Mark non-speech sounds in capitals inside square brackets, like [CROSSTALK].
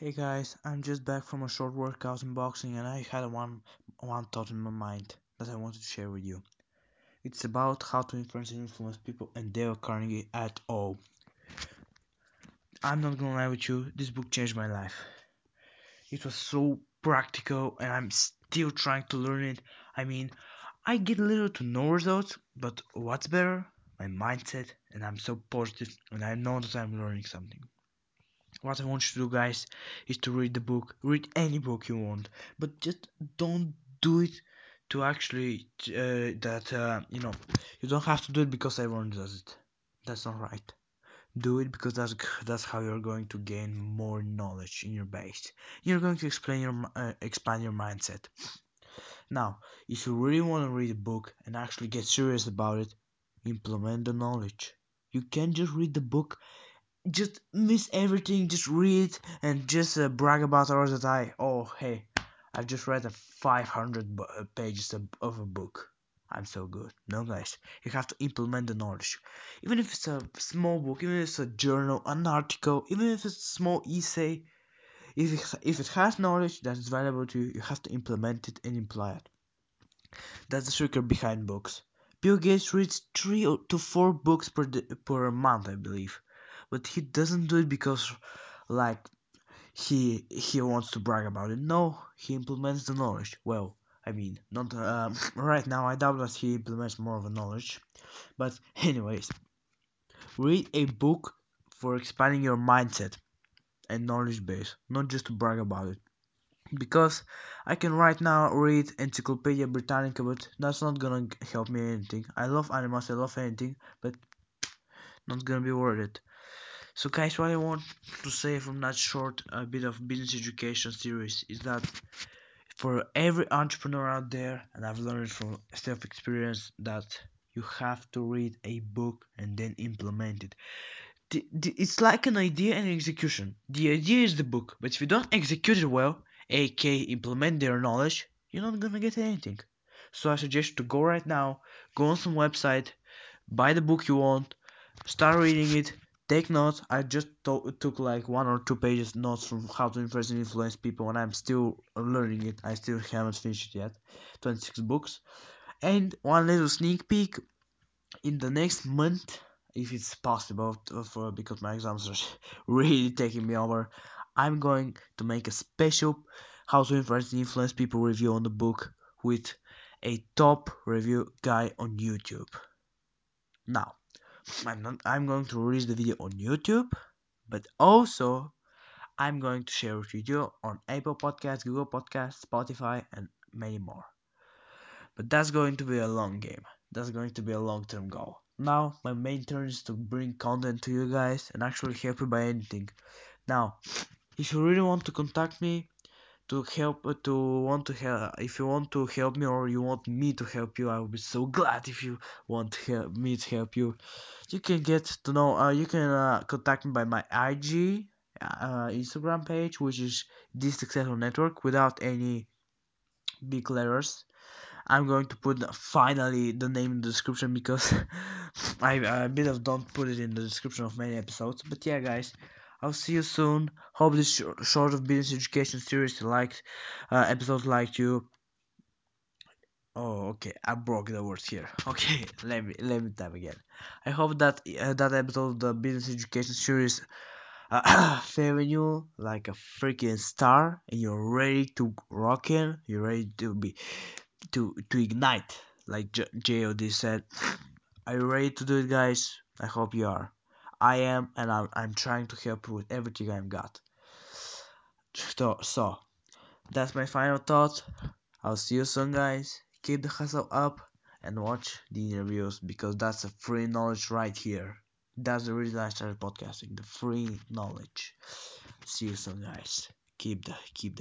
Hey guys, I'm just back from a short workout in boxing and I had one one thought in my mind that I wanted to share with you. It's about how to influence and influence people and Dale Carnegie at all. I'm not gonna lie with you, this book changed my life. It was so practical and I'm still trying to learn it. I mean, I get little to no results, but what's better? My mindset and I'm so positive and I know that I'm learning something what I want you to do, guys, is to read the book. Read any book you want, but just don't do it to actually uh, that uh, you know. You don't have to do it because everyone does it. That's not right. Do it because that's that's how you're going to gain more knowledge in your base. You're going to explain your uh, expand your mindset. Now, if you really want to read a book and actually get serious about it, implement the knowledge. You can't just read the book just miss everything, just read and just uh, brag about ours that I, oh hey, I've just read a 500 uh, pages of a book. I'm so good. No, guys, you have to implement the knowledge. Even if it's a small book, even if it's a journal, an article, even if it's a small essay, if it, if it has knowledge that is valuable to you, you have to implement it and imply it. That's the secret behind books. Bill Gates reads three to four books per per month, I believe but he doesn't do it because like he he wants to brag about it. No, he implements the knowledge. Well, I mean, not uh, [LAUGHS] right now. I doubt that he implements more of a knowledge. But [LAUGHS] anyways, read a book for expanding your mindset and knowledge base, not just to brag about it. Because I can right now read Encyclopedia Britannica, but that's not gonna help me anything. I love animals, I love anything, but not gonna be worth it. So guys, what I want to say from that short uh, bit of business education series is that for every entrepreneur out there, and I've learned from self-experience that you have to read a book and then implement it. The, the, it's like an idea and execution. The idea is the book, but if you don't execute it well, aka implement their knowledge, you're not gonna get anything. So I suggest to go right now, go on some website, buy the book you want, start reading it, Take notes. I just took like one or two pages notes from how to and influence people, and I'm still learning it. I still haven't finished it yet. 26 books. And one little sneak peek in the next month, if it's possible, for because my exams are [LAUGHS] really taking me over. I'm going to make a special how to impress and influence people review on the book with a top review guy on YouTube. Now, I'm not I'm going to release the video on YouTube, but also I'm going to share it with you on Apple Podcasts, Google Podcasts, Spotify, and many more. But that's going to be a long game. That's going to be a long-term goal. Now, my main turn is to bring content to you guys and actually help you by anything. Now, if you really want to contact me, to help uh, to want to help if you want to help me or you want me to help you i will be so glad if you want help me to help you you can get to know uh, you can uh, contact me by my ig uh, instagram page which is this successful network without any big letters i'm going to put finally the name in the description because [LAUGHS] i a bit of don't put it in the description of many episodes but yeah guys I'll see you soon. Hope this sh short of business education series liked uh, episode liked you. Oh, okay. I broke the words here. [LAUGHS] Okay, let me let me type again. I hope that uh, that episode of the business education series uh, [CLEARS THROAT] favoring you like a freaking star, and you're ready to rock in. You're ready to be to to ignite, like Jod said. [SNIFFS] Are you ready to do it, guys? I hope you are. I am, and I'm, I'm trying to help you with everything I've got. So, so, that's my final thought. I'll see you soon, guys. Keep the hustle up and watch the interviews because that's a free knowledge right here. That's the reason I started podcasting. The free knowledge. See you soon, guys. Keep the keep the